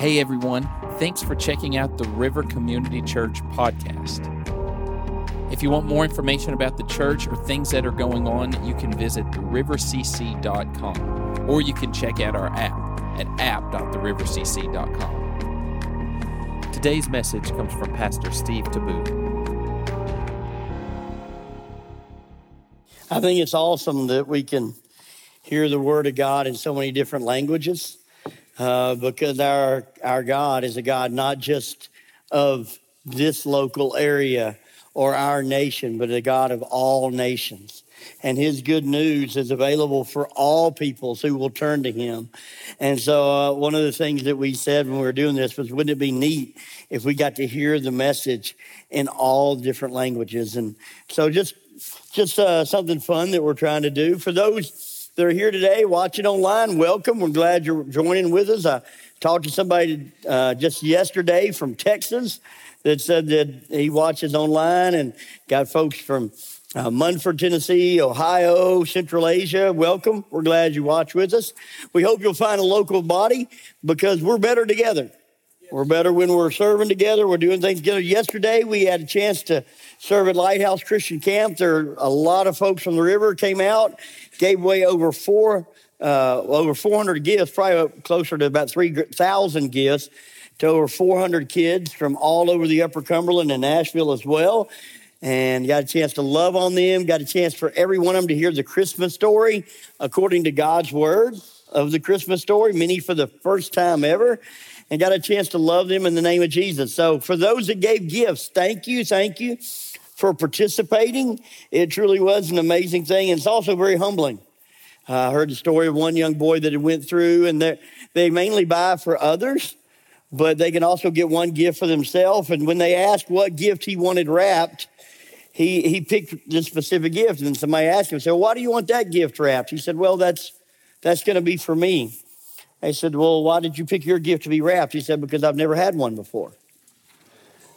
Hey everyone, thanks for checking out the River Community Church podcast. If you want more information about the church or things that are going on, you can visit therivercc.com or you can check out our app at app.therivercc.com. Today's message comes from Pastor Steve Tiebout. I think it's awesome that we can hear the word of God in so many different languages uh, because our, our God is a God not just of this local area or our nation, but a God of all nations. And his good news is available for all peoples who will turn to him. And so, uh, one of the things that we said when we were doing this was, wouldn't it be neat if we got to hear the message in all different languages? And so, just just uh, something fun that we're trying to do. For those that are here today watching online, welcome. We're glad you're joining with us. I talked to somebody uh, just yesterday from Texas that said that he watches online and got folks from uh, Munford, Tennessee, Ohio, Central Asia. Welcome. We're glad you watch with us. We hope you'll find a local body because we're better together. We're better when we're serving together. We're doing things together. Yesterday, we had a chance to serve at Lighthouse Christian Camp. There are a lot of folks from the river came out, gave away over four, uh, over 400 gifts, probably closer to about 3,000 gifts to over 400 kids from all over the Upper Cumberland and Nashville as well. And got a chance to love on them, got a chance for every one of them to hear the Christmas story according to God's word of the Christmas story, many for the first time ever and got a chance to love them in the name of Jesus. So, for those that gave gifts, thank you, thank you for participating. It truly was an amazing thing, and it's also very humbling. Uh, I heard the story of one young boy that went through, and they mainly buy for others, but they can also get one gift for themselves. And when they asked what gift he wanted wrapped, he, he picked this specific gift. And somebody asked him, "So why do you want that gift wrapped?" He said, "Well, that's that's going to be for me." I said, Well, why did you pick your gift to be wrapped? He said, Because I've never had one before.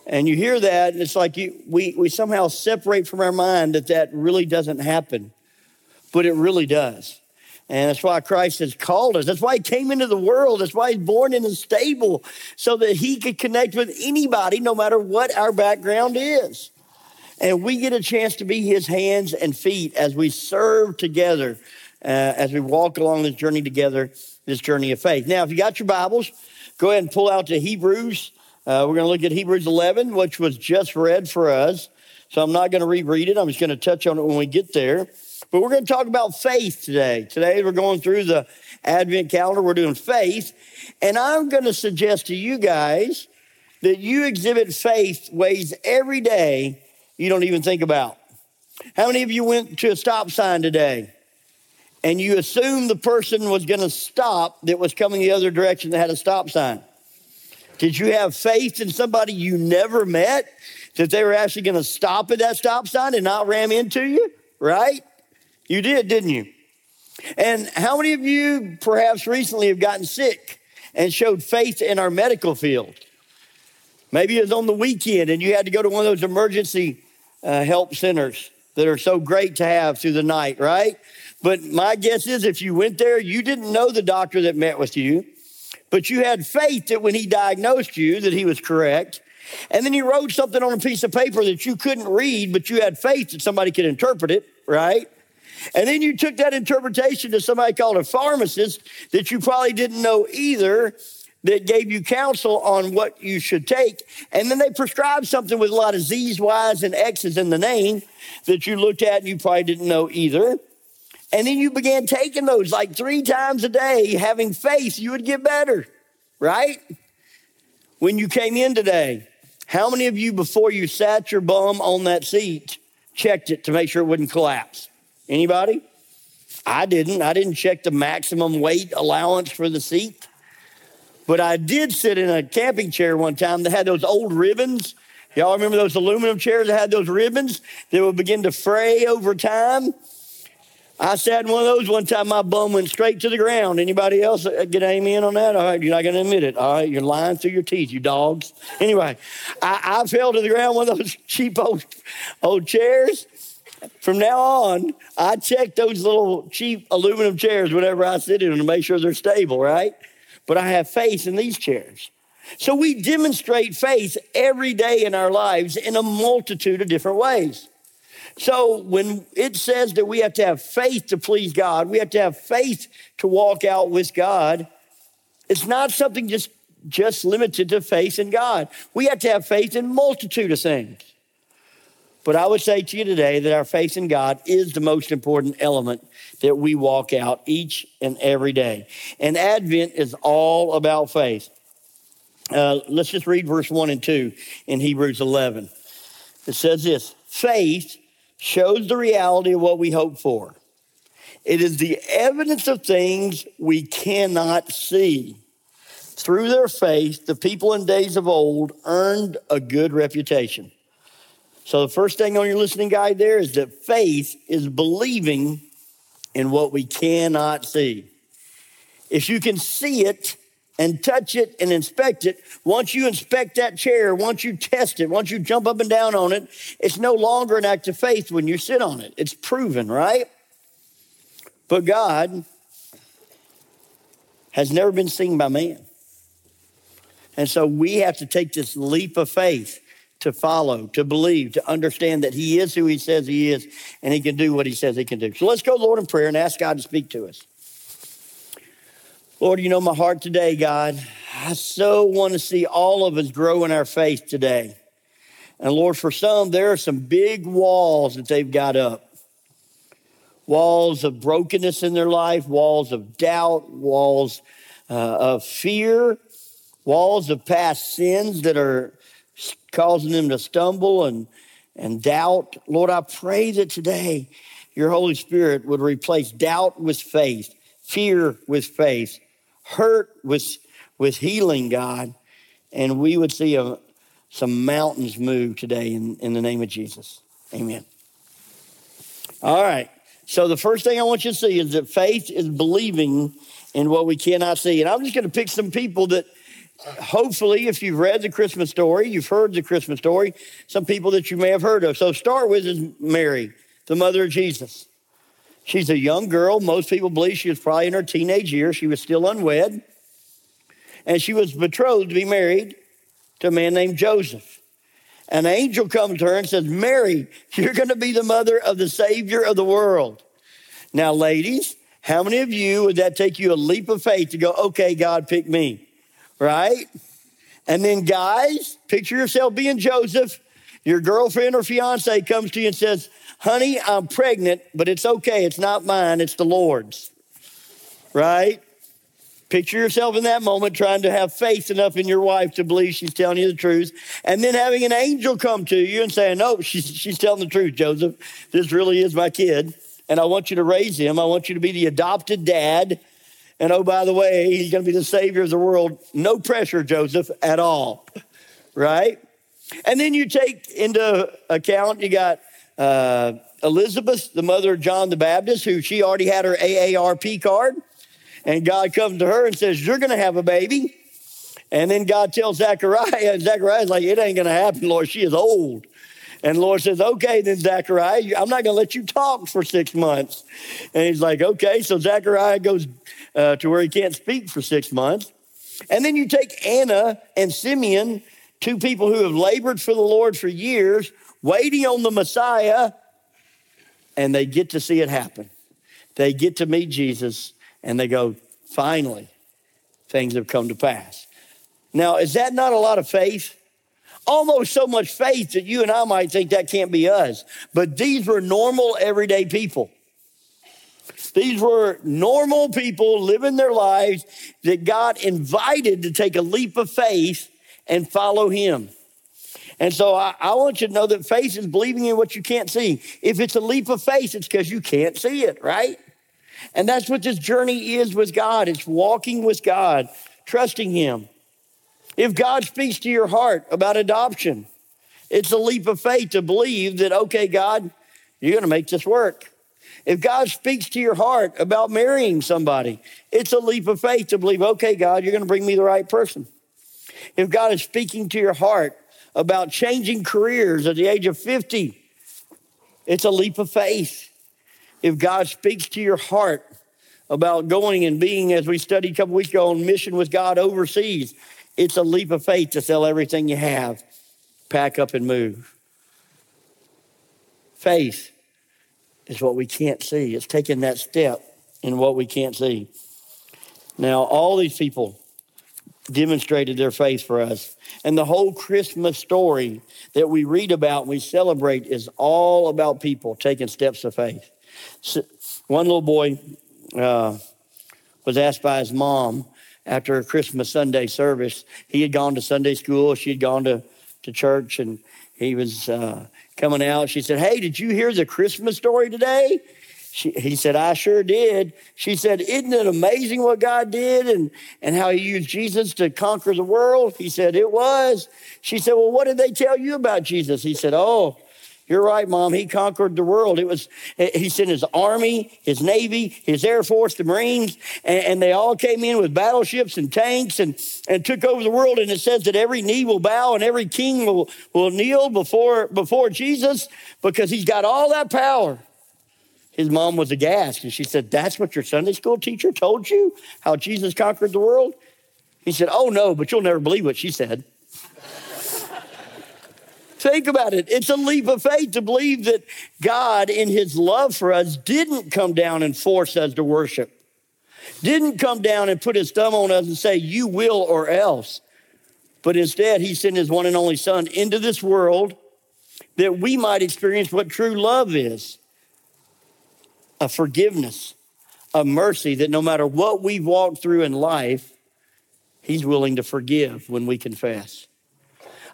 And you hear that, and it's like you, we, we somehow separate from our mind that that really doesn't happen, but it really does. And that's why Christ has called us. That's why he came into the world. That's why he's born in a stable so that he could connect with anybody, no matter what our background is. And we get a chance to be his hands and feet as we serve together, uh, as we walk along this journey together this journey of faith. Now, if you got your Bibles, go ahead and pull out to Hebrews. Uh, we're going to look at Hebrews 11, which was just read for us. So I'm not going to reread it. I'm just going to touch on it when we get there. But we're going to talk about faith today. Today, we're going through the Advent calendar. We're doing faith. And I'm going to suggest to you guys that you exhibit faith ways every day you don't even think about. How many of you went to a stop sign today? and you assumed the person was going to stop that was coming the other direction that had a stop sign? Did you have faith in somebody you never met that they were actually going to stop at that stop sign and not ram into you? Right? You did, didn't you? And how many of you perhaps recently have gotten sick and showed faith in our medical field? Maybe it was on the weekend and you had to go to one of those emergency uh, help centers that are so great to have through the night, right? But my guess is if you went there, you didn't know the doctor that met with you, but you had faith that when he diagnosed you that he was correct. And then he wrote something on a piece of paper that you couldn't read, but you had faith that somebody could interpret it, right? And then you took that interpretation to somebody called a pharmacist that you probably didn't know either, that gave you counsel on what you should take. And then they prescribed something with a lot of Z's, Y's, and X's in the name that you looked at and you probably didn't know either. And then you began taking those like three times a day, having faith you would get better, right? When you came in today, how many of you, before you sat your bum on that seat, checked it to make sure it wouldn't collapse? Anybody? I didn't. I didn't check the maximum weight allowance for the seat. But I did sit in a camping chair one time that had those old ribbons. Y'all remember those aluminum chairs that had those ribbons that would begin to fray over time? I sat in one of those one time. My bum went straight to the ground. Anybody else uh, get amen on that? All right, you're not going to admit it. All right, you're lying through your teeth, you dogs. Anyway, I, I fell to the ground one of those cheap old, old chairs. From now on, I check those little cheap aluminum chairs whenever I sit in them to make sure they're stable, right? but I have faith in these chairs. So we demonstrate faith every day in our lives in a multitude of different ways. So when it says that we have to have faith to please God, we have to have faith to walk out with God, it's not something just, just limited to faith in God. We have to have faith in multitude of things. But I would say to you today that our faith in God is the most important element that we walk out each and every day. And Advent is all about faith. Uh, let's just read verse 1 and 2 in Hebrews 11. It says this faith shows the reality of what we hope for. It is the evidence of things we cannot see. Through their faith, the people in days of old earned a good reputation. So, the first thing on your listening guide there is that faith is believing in what we cannot see. If you can see it and touch it and inspect it, once you inspect that chair, once you test it, once you jump up and down on it, it's no longer an act of faith when you sit on it. It's proven, right? But God has never been seen by man. And so we have to take this leap of faith to follow, to believe, to understand that He is who He says He is, and He can do what He says He can do. So let's go, Lord, in prayer and ask God to speak to us. Lord, you know my heart today, God. I so want to see all of us grow in our faith today. And Lord, for some, there are some big walls that they've got up walls of brokenness in their life, walls of doubt, walls uh, of fear, walls of past sins that are causing them to stumble and, and doubt. Lord, I pray that today your Holy Spirit would replace doubt with faith, fear with faith, hurt with, with healing, God, and we would see a, some mountains move today in, in the name of Jesus. Amen. All right. So the first thing I want you to see is that faith is believing in what we cannot see. And I'm just going to pick some people that hopefully, if you've read the Christmas story, you've heard the Christmas story, some people that you may have heard of. So, start with is Mary, the mother of Jesus. She's a young girl. Most people believe she was probably in her teenage years. She was still unwed. And she was betrothed to be married to a man named Joseph. An angel comes to her and says, Mary, you're going to be the mother of the Savior of the world. Now, ladies, how many of you would that take you a leap of faith to go, okay, God, pick me? right? And then, guys, picture yourself being Joseph. Your girlfriend or fiance comes to you and says, Honey, I'm pregnant, but it's okay. It's not mine, it's the Lord's. Right? Picture yourself in that moment trying to have faith enough in your wife to believe she's telling you the truth, and then having an angel come to you and saying, No, she's, she's telling the truth, Joseph. This really is my kid, and I want you to raise him. I want you to be the adopted dad and oh, by the way, he's going to be the savior of the world. No pressure, Joseph, at all. Right? And then you take into account, you got uh, Elizabeth, the mother of John the Baptist, who she already had her AARP card. And God comes to her and says, You're going to have a baby. And then God tells Zechariah, and Zechariah's like, It ain't going to happen, Lord. She is old. And Lord says, Okay, then, Zechariah, I'm not going to let you talk for six months. And he's like, Okay. So Zechariah goes uh, to where he can't speak for six months. And then you take Anna and Simeon, two people who have labored for the Lord for years, waiting on the Messiah, and they get to see it happen. They get to meet Jesus, and they go, Finally, things have come to pass. Now, is that not a lot of faith? almost so much faith that you and I might think that can't be us. But these were normal, everyday people. These were normal people living their lives that God invited to take a leap of faith and follow Him. And so I, I, want you to know that faith is believing in what you can't see. If it's a leap of faith, it's because you can't see it, right? And that's what this journey is with God. It's walking with God, trusting Him. If God speaks to your heart about adoption, it's a leap of faith to believe that, okay, God, you're going to make this work. If God speaks to your heart about marrying somebody, it's a leap of faith to believe, okay, God, you're going to bring me the right person. If God is speaking to your heart about changing careers at the age of 50, it's a leap of faith. If God speaks to your heart about going and being, as we studied a couple weeks ago, on mission with God overseas. It's a leap of faith to sell everything you have, pack up and move. Faith is what we can't see. It's taking that step in what we can't see. Now, all these people demonstrated their faith for us. And the whole Christmas story that we read about we celebrate is all about people taking steps of faith. So one little boy uh, was asked by his mom after a Christmas Sunday service. He had gone to Sunday school, she had gone to, to church, and he was uh, coming out. She said, Hey, did you hear the Christmas story today? She, he said, I sure did. She said, Isn't it amazing what God did and, and how he used Jesus to conquer the world? He said, It was. She said, Well, what did they tell you about Jesus? He said, Oh, you're right, Mom. He conquered the world. It was, he sent his army, his navy, his air force, the Marines, and, and, they all came in with battleships and tanks and, and took over the world. And it says that every knee will bow and every king will, will kneel before, before Jesus because he's got all that power. His mom was aghast and she said, That's what your Sunday school teacher told you? How Jesus conquered the world? He said, Oh, no, but you'll never believe what she said. Think about it. It's a leap of faith to believe that God, in his love for us, didn't come down and force us to worship, didn't come down and put his thumb on us and say, You will or else. But instead, he sent his one and only son into this world that we might experience what true love is a forgiveness, a mercy that no matter what we've walked through in life, he's willing to forgive when we confess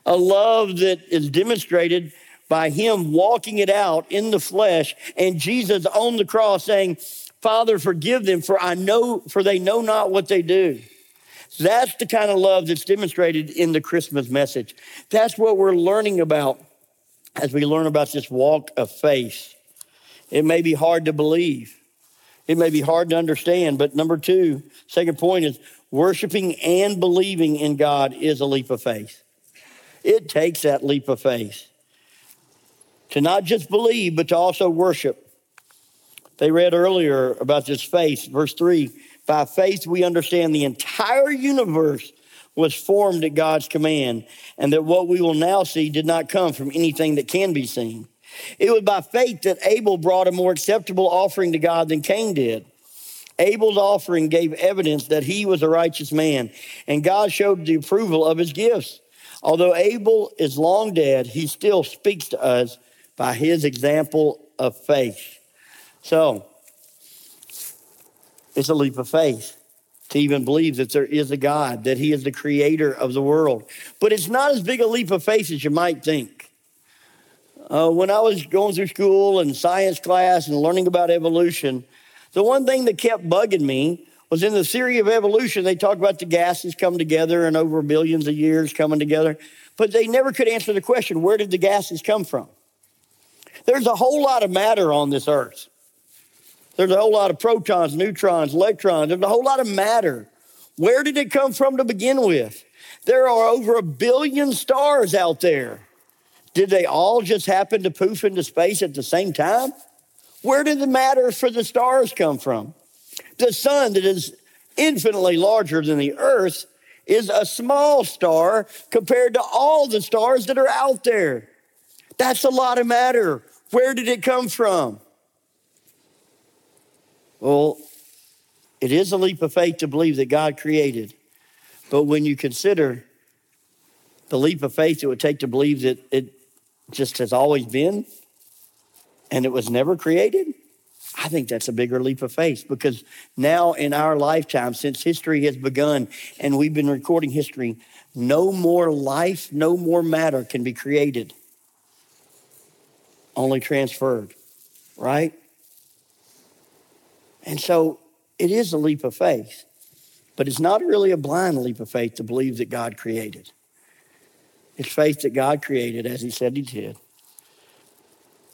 a love that is demonstrated by him walking it out in the flesh and Jesus on the cross saying, Father, forgive them, for I know, for they know not what they do. That's the kind of love that's demonstrated in the Christmas message. That's what we're learning about as we learn about this walk of faith. It may be hard to believe. It may be hard to understand, but number two, second point is worshiping and believing in God is a leap of faith. It takes that leap of faith to not just believe, but to also worship. They read earlier about this faith, verse 3 by faith, we understand the entire universe was formed at God's command, and that what we will now see did not come from anything that can be seen. It was by faith that Abel brought a more acceptable offering to God than Cain did. Abel's offering gave evidence that he was a righteous man, and God showed the approval of his gifts. Although Abel is long dead, he still speaks to us by his example of faith. So, it's a leap of faith to even believe that there is a God, that he is the creator of the world. But it's not as big a leap of faith as you might think. Uh, when I was going through school and science class and learning about evolution, the one thing that kept bugging me was in the theory of evolution, they talk about the gases come together and over billions of years coming together, but they never could answer the question where did the gases come from? There's a whole lot of matter on this earth. There's a whole lot of protons, neutrons, electrons. There's a whole lot of matter. Where did it come from to begin with? There are over a billion stars out there. Did they all just happen to poof into space at the same time? Where did the matter for the stars come from? The sun, that is infinitely larger than the earth, is a small star compared to all the stars that are out there. That's a lot of matter. Where did it come from? Well, it is a leap of faith to believe that God created. But when you consider the leap of faith it would take to believe that it just has always been and it was never created, I think that's a bigger leap of faith because now in our lifetime, since history has begun and we've been recording history, no more life, no more matter can be created, only transferred, right? And so it is a leap of faith, but it's not really a blind leap of faith to believe that God created. It's faith that God created as He said He did.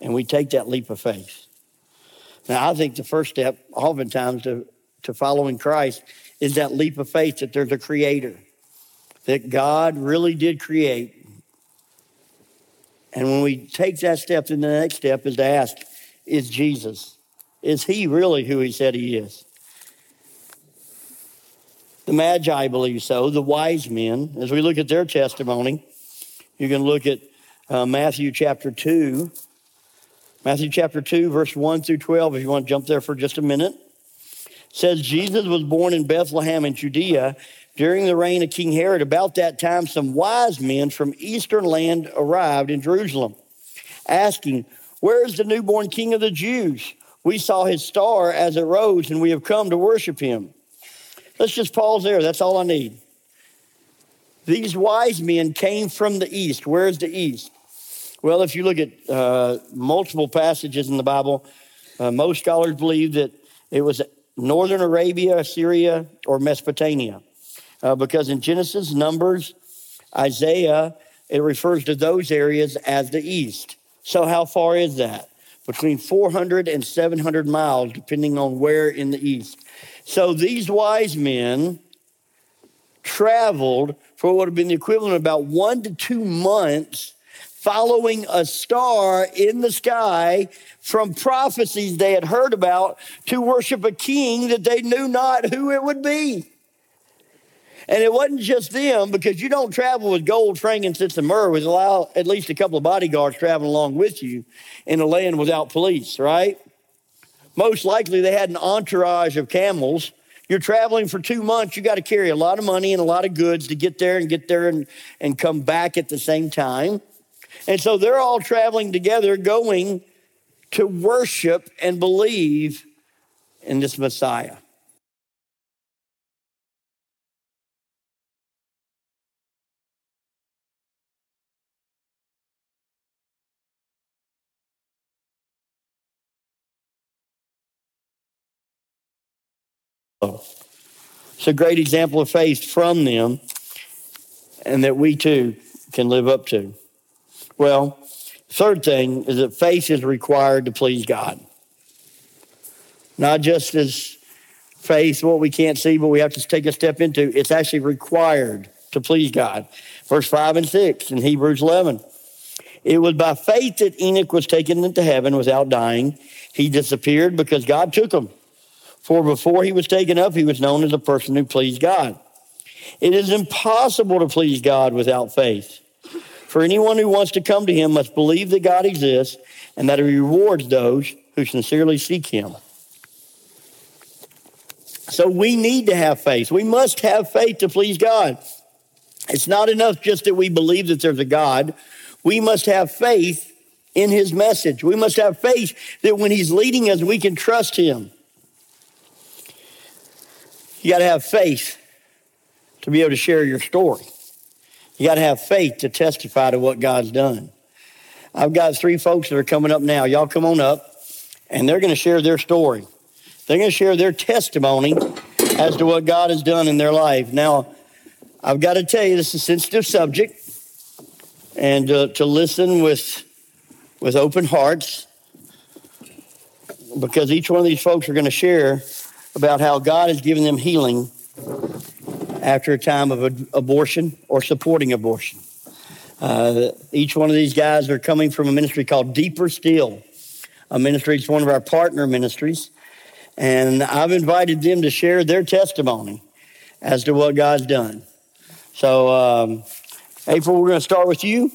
And we take that leap of faith. Now, I think the first step, oftentimes, to, to following Christ is that leap of faith that there's a creator, that God really did create. And when we take that step, then the next step is to ask, is Jesus, is he really who he said he is? The Magi believe so, the wise men. As we look at their testimony, you can look at uh, Matthew chapter 2. Matthew chapter 2, verse 1 through 12, if you want to jump there for just a minute. It says, Jesus was born in Bethlehem in Judea during the reign of King Herod. About that time, some wise men from eastern land arrived in Jerusalem, asking, Where is the newborn king of the Jews? We saw his star as it rose, and we have come to worship him. Let's just pause there. That's all I need. These wise men came from the east. Where's the east? Well, if you look at uh, multiple passages in the Bible, uh, most scholars believe that it was northern Arabia, Syria, or Mesopotamia. Uh, because in Genesis, Numbers, Isaiah, it refers to those areas as the east. So, how far is that? Between 400 and 700 miles, depending on where in the east. So, these wise men traveled for what would have been the equivalent of about one to two months following a star in the sky from prophecies they had heard about to worship a king that they knew not who it would be. And it wasn't just them because you don't travel with gold, frankincense, and myrrh without at least a couple of bodyguards traveling along with you in a land without police, right? Most likely they had an entourage of camels you're traveling for two months, you got to carry a lot of money and a lot of goods to get there and get there and, and come back at the same time. And so they're all traveling together, going to worship and believe in this Messiah. It's a great example of faith from them and that we too can live up to. Well, third thing is that faith is required to please God. Not just as faith, what we can't see, but we have to take a step into. It's actually required to please God. Verse 5 and 6 in Hebrews 11. It was by faith that Enoch was taken into heaven without dying. He disappeared because God took him. For before he was taken up, he was known as a person who pleased God. It is impossible to please God without faith. For anyone who wants to come to him must believe that God exists and that he rewards those who sincerely seek him. So we need to have faith. We must have faith to please God. It's not enough just that we believe that there's a God. We must have faith in his message. We must have faith that when he's leading us, we can trust him. You got to have faith to be able to share your story. You got to have faith to testify to what God's done. I've got three folks that are coming up now. Y'all come on up, and they're going to share their story. They're going to share their testimony as to what God has done in their life. Now, I've got to tell you, this is a sensitive subject, and uh, to listen with with open hearts, because each one of these folks are going to share about how God has given them healing after a time of abortion or supporting abortion. Uh, each one of these guys are coming from a ministry called Deeper Still. A ministry is one of our partner ministries. And I've invited them to share their testimony as to what God's done. So, um, April, we're going to start with you.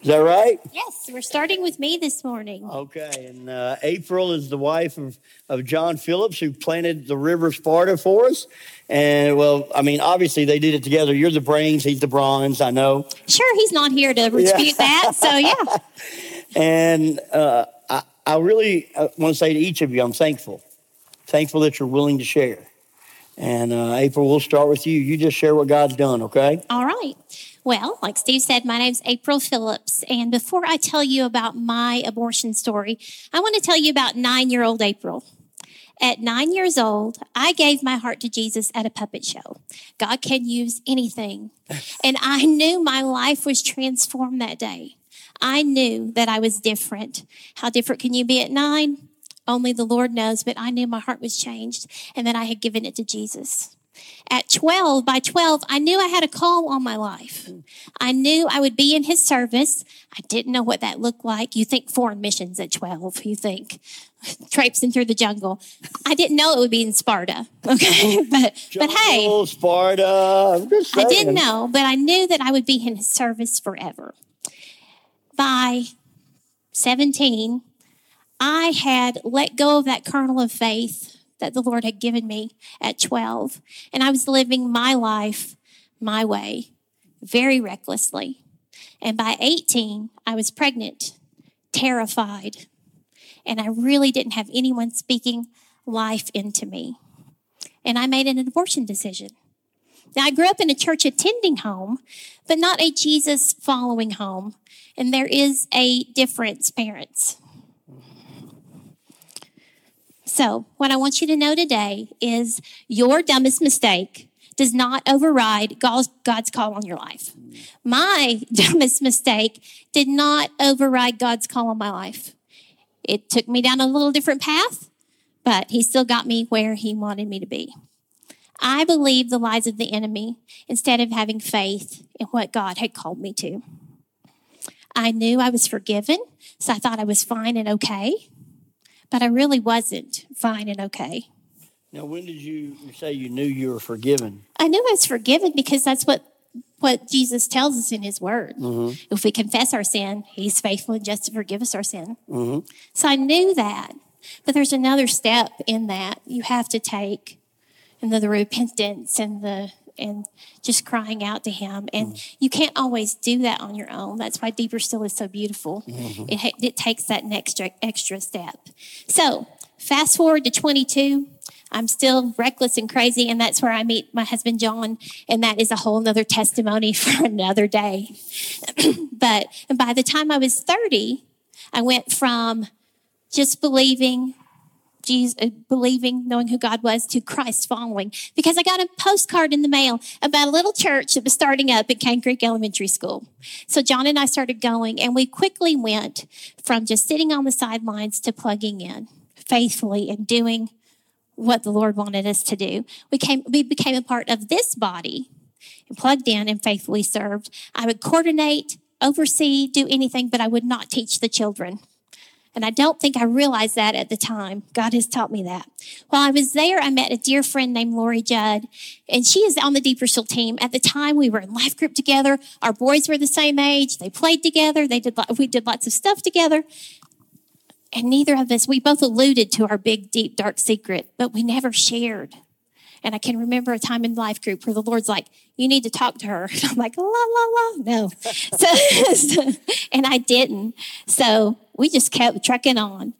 Is that right? Yes, we're starting with me this morning. Okay, and uh, April is the wife of, of John Phillips, who planted the River Sparta for us. And well, I mean, obviously they did it together. You're the brains, he's the bronze, I know. Sure, he's not here to dispute yeah. that. So, yeah. and uh, I, I really uh, want to say to each of you, I'm thankful. Thankful that you're willing to share. And uh, April, we'll start with you. You just share what God's done, okay? All right. Well, like Steve said, my name's April Phillips. And before I tell you about my abortion story, I want to tell you about nine year old April. At nine years old, I gave my heart to Jesus at a puppet show. God can use anything. And I knew my life was transformed that day. I knew that I was different. How different can you be at nine? Only the Lord knows, but I knew my heart was changed and that I had given it to Jesus. At 12, by 12, I knew I had a call on my life. I knew I would be in his service. I didn't know what that looked like. You think foreign missions at 12. You think traipsing through the jungle. I didn't know it would be in Sparta. Okay. but, but hey, Sparta. I didn't know, but I knew that I would be in his service forever. By 17, I had let go of that kernel of faith that the Lord had given me at 12, and I was living my life my way, very recklessly. And by 18, I was pregnant, terrified, and I really didn't have anyone speaking life into me. And I made an abortion decision. Now, I grew up in a church attending home, but not a Jesus following home. And there is a difference, parents. So, what I want you to know today is your dumbest mistake does not override God's, call on your life. My dumbest mistake did not override God's call on my life. It took me down a little different path, but He still got me where He wanted me to be. I believed the lies of the enemy instead of having faith in what God had called me to. I knew I was forgiven, so I thought I was fine and okay, but I really wasn't fine and okay. Now, when did you, say you knew you were forgiven? I knew I was forgiven because that's what what Jesus tells us in His Word. Mm-hmm. If we confess our sin, He's faithful and just to forgive us our sin. Mm-hmm. So I knew that, but there's another step in that you have to take, and the, the repentance and the and just crying out to Him. And mm-hmm. you can't always do that on your own. That's why Deeper Still is so beautiful. Mm-hmm. It ha- it takes that next extra step. So fast forward to 22. I'm still reckless and crazy, and that's where I meet my husband John, and that is a whole nother testimony for another day. but and by the time I was 30, I went from just believing Jesus, uh, believing, knowing who God was, to Christ following. Because I got a postcard in the mail about a little church that was starting up at Cane Creek Elementary School. So John and I started going, and we quickly went from just sitting on the sidelines to plugging in faithfully and doing what the Lord wanted us to do. We came, we became a part of this body and plugged in and faithfully served. I would coordinate, oversee, do anything, but I would not teach the children. And I don't think I realized that at the time. God has taught me that. While I was there, I met a dear friend named Lori Judd, and she is on the Deeper Still team. At the time, we were in life group together. Our boys were the same age. They played together. They did. We did lots of stuff together. And neither of us, we both alluded to our big, deep, dark secret, but we never shared. And I can remember a time in life group where the Lord's like, you need to talk to her. And I'm like, la, la, la, no. so- and I didn't. So we just kept trucking on.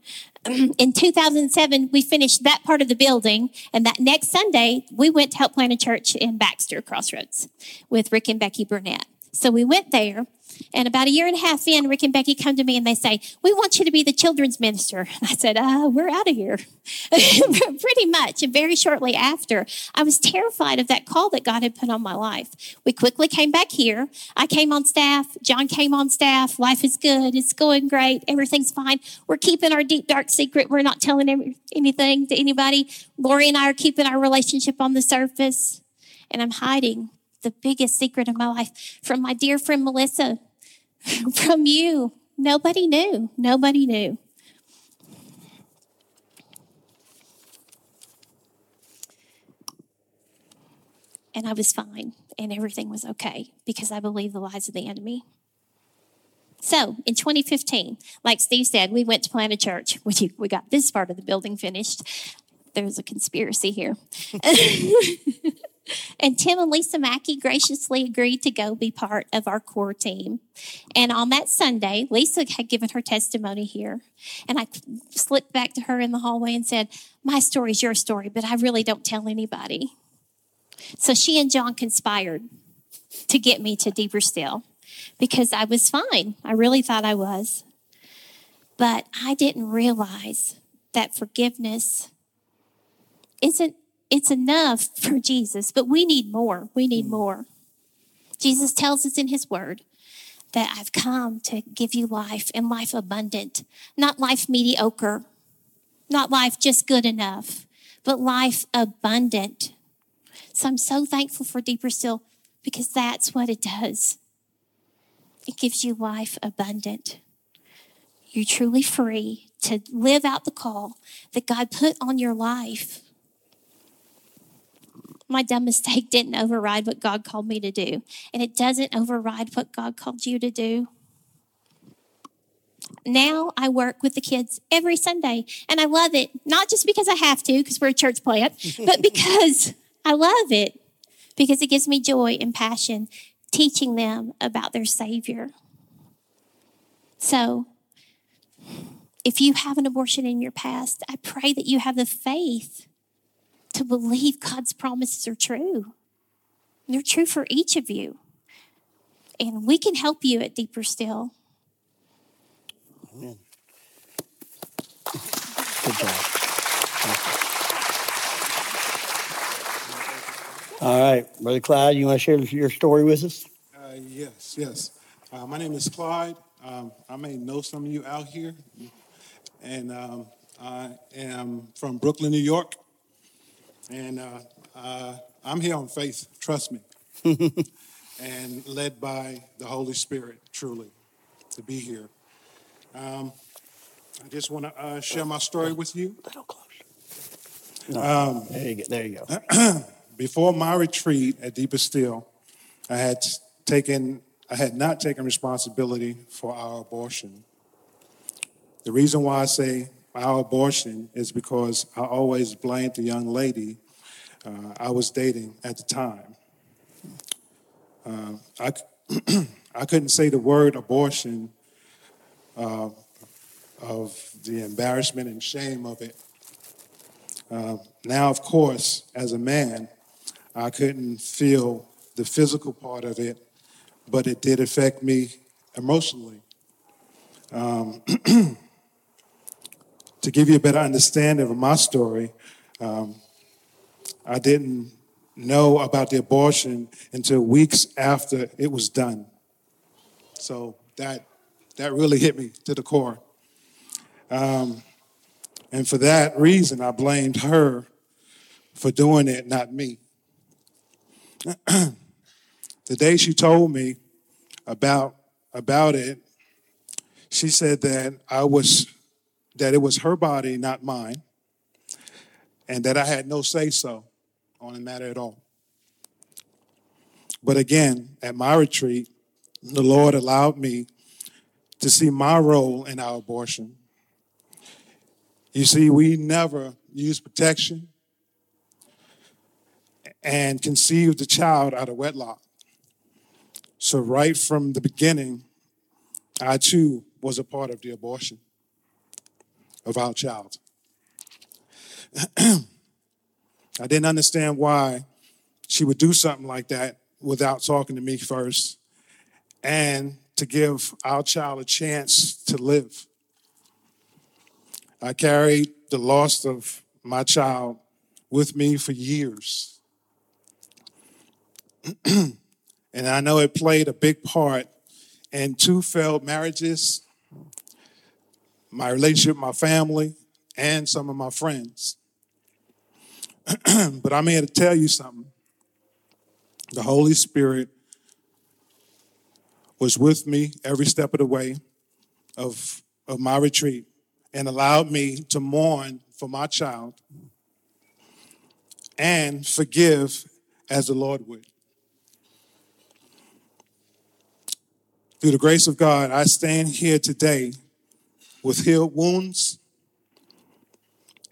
In 2007, we finished that part of the building. And that next Sunday, we went to help plant a church in Baxter Crossroads with Rick and Becky Burnett. So we went there. And about a year and a half in, Rick and Becky come to me and they say, We want you to be the children's minister. I said, uh, We're out of here. Pretty much. And very shortly after, I was terrified of that call that God had put on my life. We quickly came back here. I came on staff. John came on staff. Life is good. It's going great. Everything's fine. We're keeping our deep, dark secret. We're not telling anything to anybody. Lori and I are keeping our relationship on the surface. And I'm hiding the biggest secret of my life from my dear friend Melissa, from you. Nobody knew. Nobody knew. And I was fine, and everything was okay because I believed the lies of the enemy. So in 2015, like Steve said, we went to plant a church. We, we got this part of the building finished. There's a conspiracy here. And Tim and Lisa Mackey graciously agreed to go be part of our core team. And on that Sunday, Lisa had given her testimony here. And I slipped back to her in the hallway and said, My story is your story, but I really don't tell anybody. So she and John conspired to get me to deeper still because I was fine. I really thought I was. But I didn't realize that forgiveness isn't it's enough for Jesus, but we need more. We need mm. more. Jesus tells us in his word that I've come to give you life and life abundant, not life mediocre, not life just good enough, but life abundant. So I'm so thankful for Deeper Still because that's what it does. It gives you life abundant. You're truly free to live out the call that God put on your life. My dumb mistake didn't override what God called me to do, and it doesn't override what God called you to do. Now I work with the kids every Sunday, and I love it, not just because I have to, because we're a church plant, but because I love it, because it gives me joy and passion teaching them about their Savior. So, if you have an abortion in your past, I pray that you have the faith to believe God's promises are true. They're true for each of you. And we can help you at Deeper Still. Amen. Good job. All right, Brother Clyde, you want to share your story with us? Uh, yes, yes. Uh, my name is Clyde. Um, I may know some of you out here, and um, I am from Brooklyn, New York, and uh, uh, I'm here on faith. Trust me, and led by the Holy Spirit, truly, to be here. Um, I just want to uh, share my story with you. A little closer. No, there you go. There you go. Before my retreat at Deeper Still, I had taken, I had not taken responsibility for our abortion. The reason why I say our abortion is because I always blamed the young lady uh, I was dating at the time. Uh, I, I couldn't say the word abortion uh, of the embarrassment and shame of it. Uh, now, of course, as a man, I couldn't feel the physical part of it, but it did affect me emotionally. Um, to give you a better understanding of my story, um, I didn't know about the abortion until weeks after it was done. So that that really hit me to the core. Um, and for that reason, I blamed her for doing it, not me. the day she told me about about it, she said that I was that it was her body, not mine, and that I had no say so on the matter at all. But again, at my retreat, the Lord allowed me to see my role in our abortion. You see, we never used protection and conceived the child out of wedlock. So, right from the beginning, I too was a part of the abortion of our child. I didn't understand why she would do something like that without talking to me first and to give our child a chance to live. I carried the loss of my child with me for years. and I know it played a big part in two failed marriages, my relationship my family, and some of my friends. but I'm here to tell you something. The Holy Spirit was with me every step of the way of, of my retreat and allowed me to mourn for my child and forgive as the Lord would. Through the grace of God, I stand here today with healed wounds,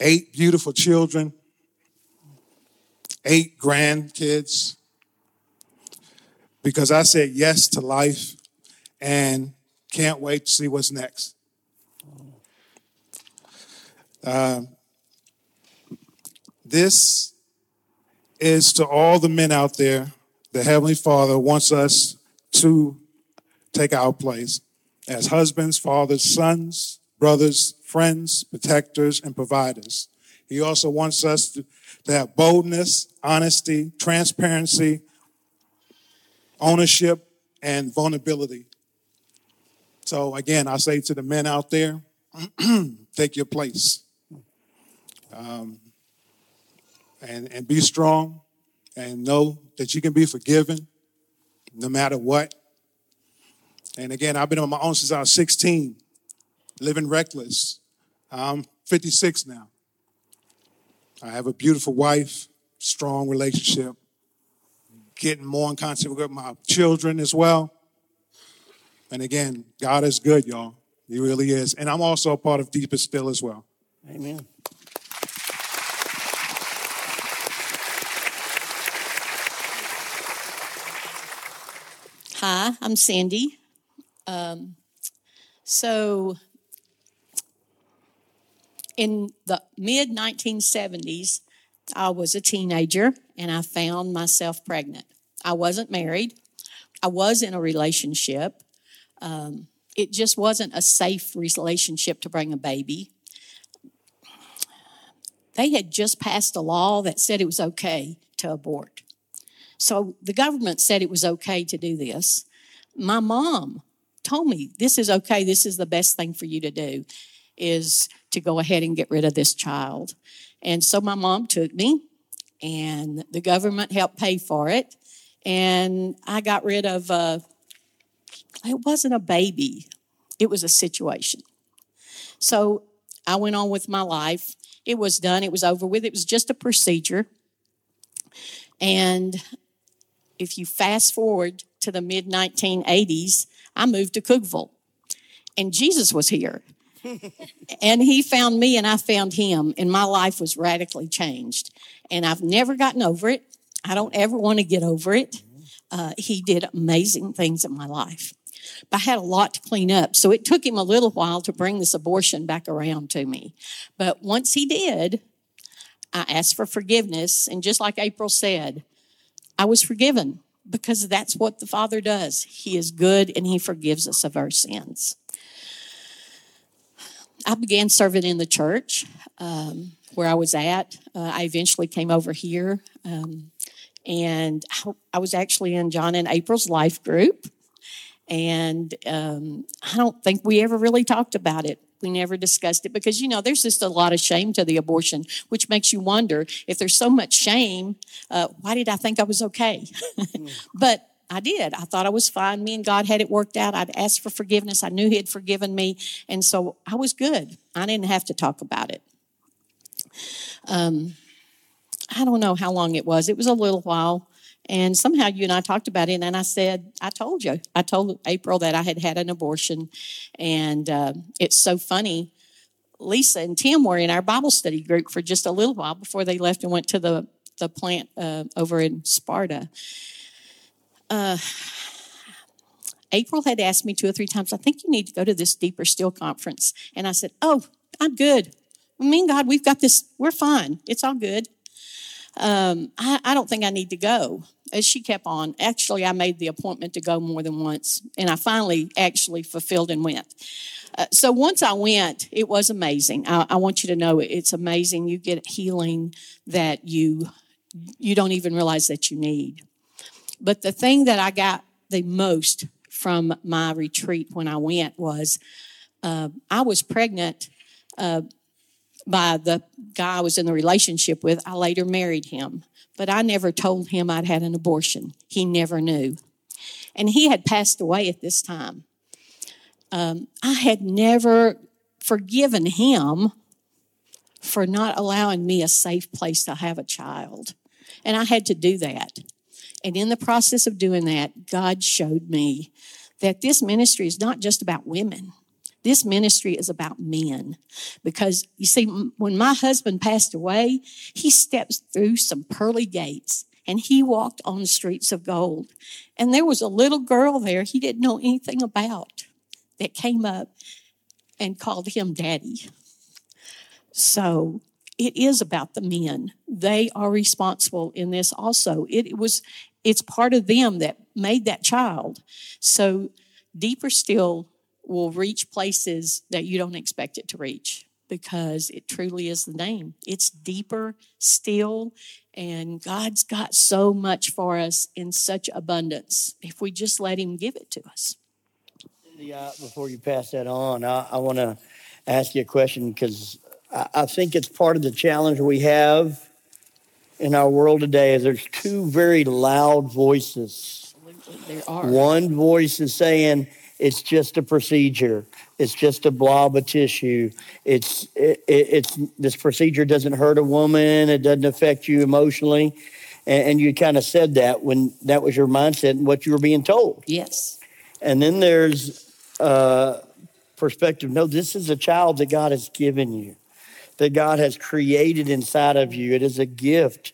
eight beautiful children, eight grandkids, because I said yes to life and can't wait to see what's next. Uh, this is to all the men out there. The Heavenly Father wants us to take our place as husbands, fathers, sons, brothers, friends, protectors, and providers. He also wants us to, to have boldness, honesty, transparency, ownership, and vulnerability. So, again, I say to the men out there, take your place. Um, and, and be strong and know that you can be forgiven no matter what. And again, I've been on my own since I was 16, living reckless. I'm 56 now. I have a beautiful wife, strong relationship, getting more in contact with my children as well. And again, God is good, y'all. He really is. And I'm also a part of Deeper Still as well. Amen. Hi, I'm Sandy. Um, so, in the mid 1970s, I was a teenager and I found myself pregnant. I wasn't married, I was in a relationship. Um, it just wasn't a safe relationship to bring a baby. They had just passed a law that said it was okay to abort. So the government said it was okay to do this. My mom told me, this is okay, this is the best thing for you to do, is to go ahead and get rid of this child. And so my mom took me, and the government helped pay for it. And I got rid of, uh, it wasn't a baby, it was a situation. So I went on with my life. It was done, it was over with, it was just a procedure. And if you fast forward to the mid 1980s, I moved to Cookeville. and Jesus was here. and he found me and I found him, and my life was radically changed. And I've never gotten over it. I don't ever want to get over it. Uh, he did amazing things in my life. But I had a lot to clean up. So it took him a little while to bring this abortion back around to me. But once he did, I asked for forgiveness. And just like April said, I was forgiven because that's what the Father does. He is good and He forgives us of our sins. I began serving in the church um, where I was at. Uh, I eventually came over here, um, and I was actually in John and April's life group. And um, I don't think we ever really talked about it. We never discussed it because, you know, there's just a lot of shame to the abortion, which makes you wonder if there's so much shame, uh, why did I think I was okay? but I did. I thought I was fine. Me and God had it worked out. I'd asked for forgiveness. I knew He had forgiven me. And so I was good. I didn't have to talk about it. Um, I don't know how long it was. It was a little while. And somehow you and I talked about it, and I said, I told you. I told April that I had had an abortion. And uh, it's so funny. Lisa and Tim were in our Bible study group for just a little while before they left and went to the, the plant uh, over in Sparta. Uh, April had asked me two or three times, I think you need to go to this Deeper Still conference. And I said, Oh, I'm good. I mean, God, we've got this, we're fine. It's all good. Um, I, I don't think I need to go as she kept on, actually, I made the appointment to go more than once, and I finally actually fulfilled and went. Uh, so once I went, it was amazing. I, I, want you to know it's amazing. You get healing that you you don't even realize that you need. But the thing that I got the most from my retreat when I went was uh, I was pregnant uh, by the guy I was in the relationship with. I later married him but I never told him I'd had an abortion. He never knew. And he had passed away at this time. Um, I had never forgiven him for not allowing me a safe place to have a child. And I had to do that. And in the process of doing that, God showed me that this ministry is not just about women. This ministry is about men. Because you see, when my husband passed away, he stepped through some pearly gates and he walked on streets of gold. And there was a little girl there he didn't know anything about that came up and called him daddy. So it is about the men. They are responsible in this also. It was it's part of them that made that child. So deeper still will reach places that you don't expect it to reach because it truly is the name. It's deeper still, and God's got so much for us in such abundance if we just let Him give it to us. Yeah, before you pass that on, I, I want to ask you a question because I, I think it's part of the challenge we have in our world today is there's two very loud voices. There are. One voice is saying it's just a procedure. It's just a blob of tissue. It's it, it, it's this procedure doesn't hurt a woman. It doesn't affect you emotionally, and, and you kind of said that when that was your mindset and what you were being told. Yes. And then there's uh, perspective. No, this is a child that God has given you, that God has created inside of you. It is a gift,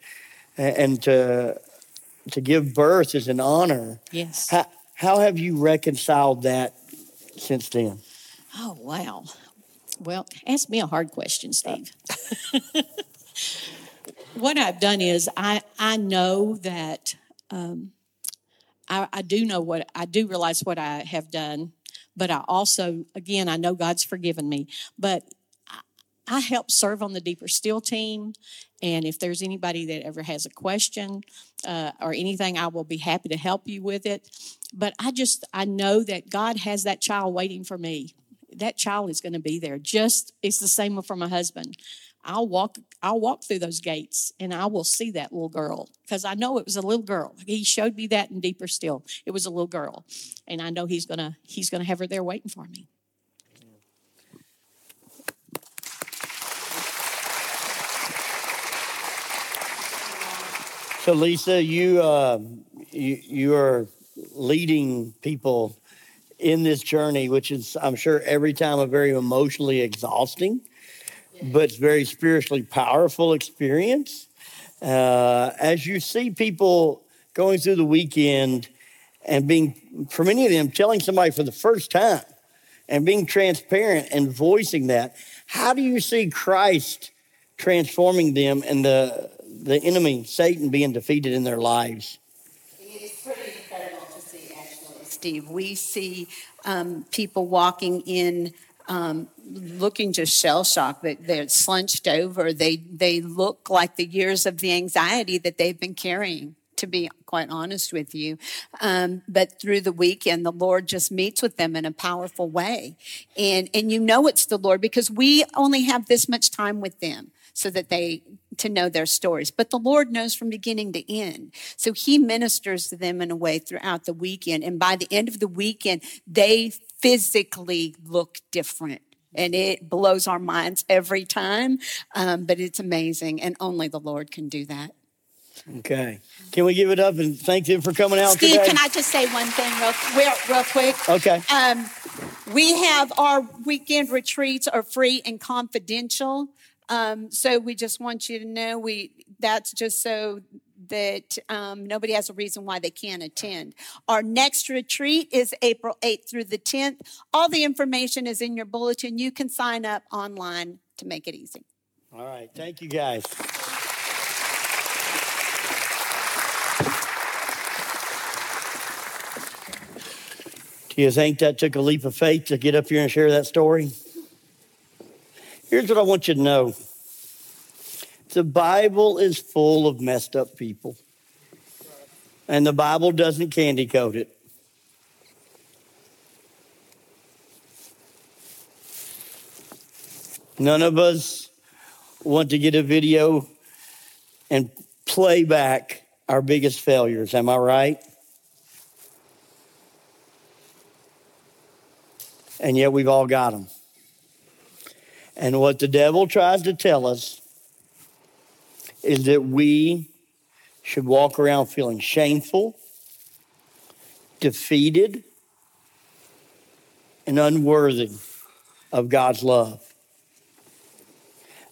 and to to give birth is an honor. Yes. How, how have you reconciled that since then? Oh, wow. Well, ask me a hard question, Steve. what I've done is I, I know that um, I, I do know what I do realize what I have done, but I also, again, I know God's forgiven me. But I, help serve on the Deeper Still team. And if there's anybody that ever has a question uh, or anything, I will be happy to help you with it. But I just, I know that God has that child waiting for me that child is going to be there. Just it's the same for my husband. I'll walk I'll walk through those gates and I will see that little girl because I know it was a little girl. He showed me that in deeper still. It was a little girl. And I know he's going to he's going to have her there waiting for me. So, Lisa, you uh, you you are leading people in this journey, which is, I'm sure, every time a very emotionally exhausting, but it's very spiritually powerful experience. Uh, as you see people going through the weekend and being, for many of them, telling somebody for the first time and being transparent and voicing that, how do you see Christ transforming them and the the enemy, Satan, being defeated in their lives? It's pretty incredible to see, actually, Steve. We see um, people walking in. Um, looking just shell shocked they're slunched over. They they look like the years of the anxiety that they've been carrying. To be quite honest with you, um, but through the weekend, the Lord just meets with them in a powerful way, and and you know it's the Lord because we only have this much time with them so that they to know their stories but the lord knows from beginning to end so he ministers to them in a way throughout the weekend and by the end of the weekend they physically look different and it blows our minds every time um, but it's amazing and only the lord can do that Okay. Can we give it up and thank them for coming out Steve, today? can I just say one thing real, real, real quick? Okay. Um, we have our weekend retreats are free and confidential. Um, so we just want you to know we that's just so that um, nobody has a reason why they can't attend. Our next retreat is April 8th through the 10th. All the information is in your bulletin. You can sign up online to make it easy. All right. Thank you, guys. Do you think that took a leap of faith to get up here and share that story? Here's what I want you to know the Bible is full of messed up people, and the Bible doesn't candy coat it. None of us want to get a video and play back our biggest failures. Am I right? And yet we've all got them. And what the devil tries to tell us is that we should walk around feeling shameful, defeated, and unworthy of God's love.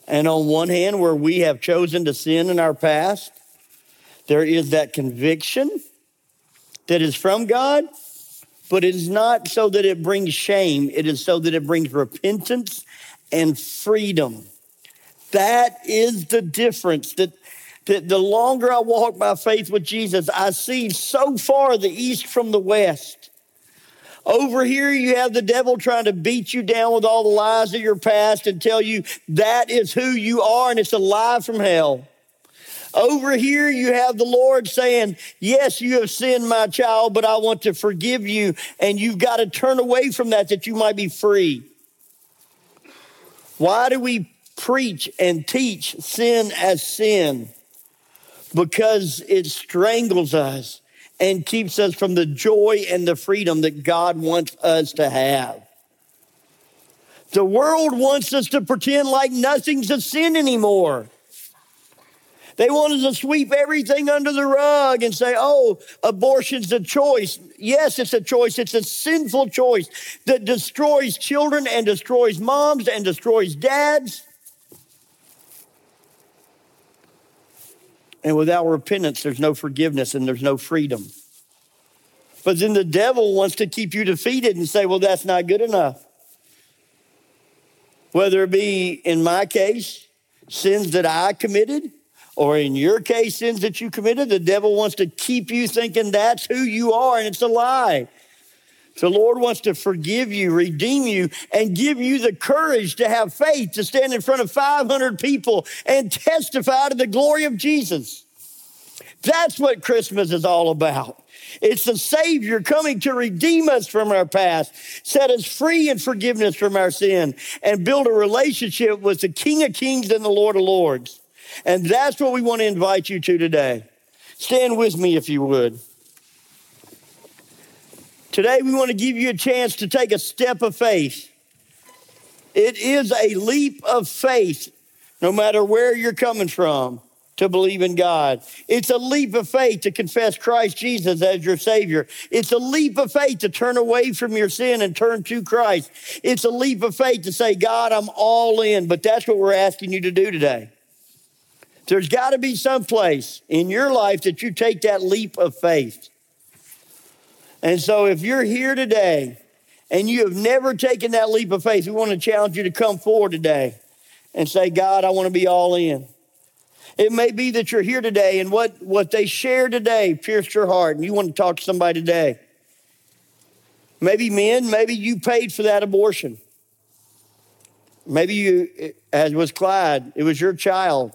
And on one hand, where we have chosen to sin in our past, there is that conviction that is from God, but it is not so that it brings shame, it is so that it brings repentance and freedom. That is the difference. That, that the longer I walk by faith with Jesus, I see so far the east from the west. Over here, you have the devil trying to beat you down with all the lies of your past and tell you that is who you are, and it's a lie from hell. Over here, you have the Lord saying, Yes, you have sinned, my child, but I want to forgive you, and you've got to turn away from that that you might be free. Why do we preach and teach sin as sin? because it strangles us and keeps us from the joy and the freedom that God wants us to have. The world wants us to pretend like nothing's a sin anymore. They want us to sweep everything under the rug and say, oh, abortion's a choice. Yes, it's a choice. It's a sinful choice that destroys children and destroys moms and destroys dads. And without repentance, there's no forgiveness and there's no freedom. But then the devil wants to keep you defeated and say, well, that's not good enough. Whether it be in my case, sins that I committed, or in your case, sins that you committed, the devil wants to keep you thinking that's who you are, and it's a lie. The Lord wants to forgive you, redeem you, and give you the courage to have faith to stand in front of 500 people and testify to the glory of Jesus. That's what Christmas is all about. It's the Savior coming to redeem us from our past, set us free in forgiveness from our sin, and build a relationship with the King of Kings and the Lord of Lords. And that's what we want to invite you to today. Stand with me if you would. Today, we want to give you a chance to take a step of faith. It is a leap of faith, no matter where you're coming from, to believe in God. It's a leap of faith to confess Christ Jesus as your Savior. It's a leap of faith to turn away from your sin and turn to Christ. It's a leap of faith to say, God, I'm all in. But that's what we're asking you to do today. There's got to be some place in your life that you take that leap of faith. And so if you're here today and you have never taken that leap of faith, we want to challenge you to come forward today and say, God, I want to be all in. It may be that you're here today and what, what they shared today pierced your heart and you want to talk to somebody today. Maybe men, maybe you paid for that abortion. Maybe you, as was Clyde, it was your child.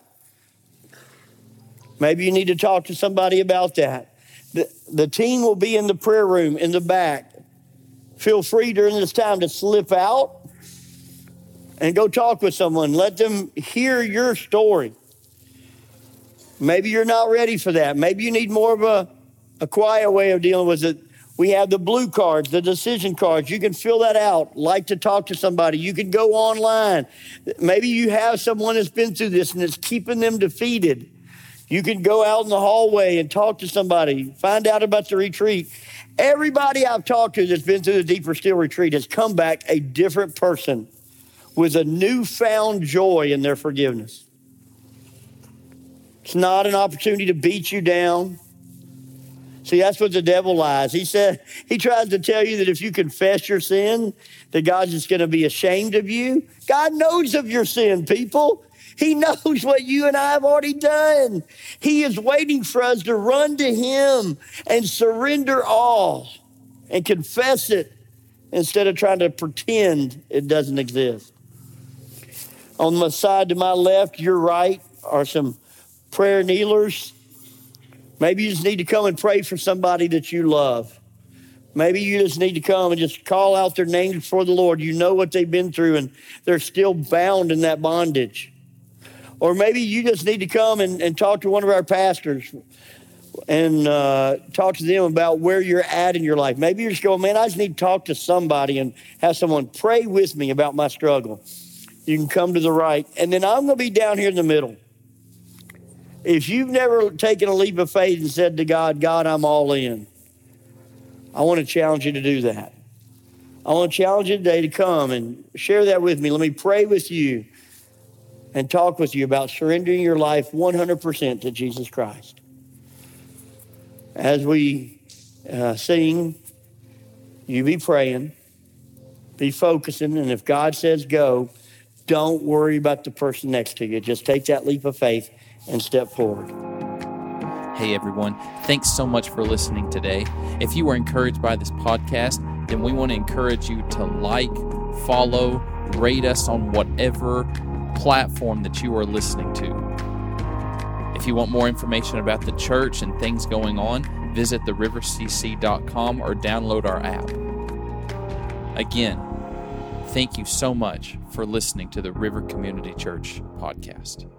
Maybe you need to talk to somebody about that. The, the team will be in the prayer room in the back. Feel free during this time to slip out and go talk with someone. Let them hear your story. Maybe you're not ready for that. Maybe you need more of a, a quiet way of dealing with it. We have the blue cards, the decision cards. You can fill that out. Like to talk to somebody. You can go online. Maybe you have someone that's been through this and it's keeping them defeated. You can go out in the hallway and talk to somebody, find out about the retreat. Everybody I've talked to that's been through the Deeper Still retreat has come back a different person with a newfound joy in their forgiveness. It's not an opportunity to beat you down. See, that's what the devil lies. He said, he tries to tell you that if you confess your sin, that God's just going to be ashamed of you. God knows of your sin, people. He knows what you and I have already done. He is waiting for us to run to Him and surrender all and confess it instead of trying to pretend it doesn't exist. On my side to my left, your right, are some prayer kneelers. Maybe you just need to come and pray for somebody that you love. Maybe you just need to come and just call out their names before the Lord. You know what they've been through and they're still bound in that bondage. Or maybe you just need to come and, and talk to one of our pastors and uh, talk to them about where you're at in your life. Maybe you're just going, man, I just need to talk to somebody and have someone pray with me about my struggle. You can come to the right. And then I'm going to be down here in the middle. If you've never taken a leap of faith and said to God, God, I'm all in, I want to challenge you to do that. I want to challenge you today to come and share that with me. Let me pray with you and talk with you about surrendering your life 100% to Jesus Christ. As we uh, sing, you be praying, be focusing, and if God says go, don't worry about the person next to you. Just take that leap of faith and step forward. Hey everyone, thanks so much for listening today. If you were encouraged by this podcast, then we want to encourage you to like, follow, rate us on whatever platform that you are listening to. If you want more information about the church and things going on, visit therivercc.com or download our app. Again, thank you so much for listening to the River Community Church podcast.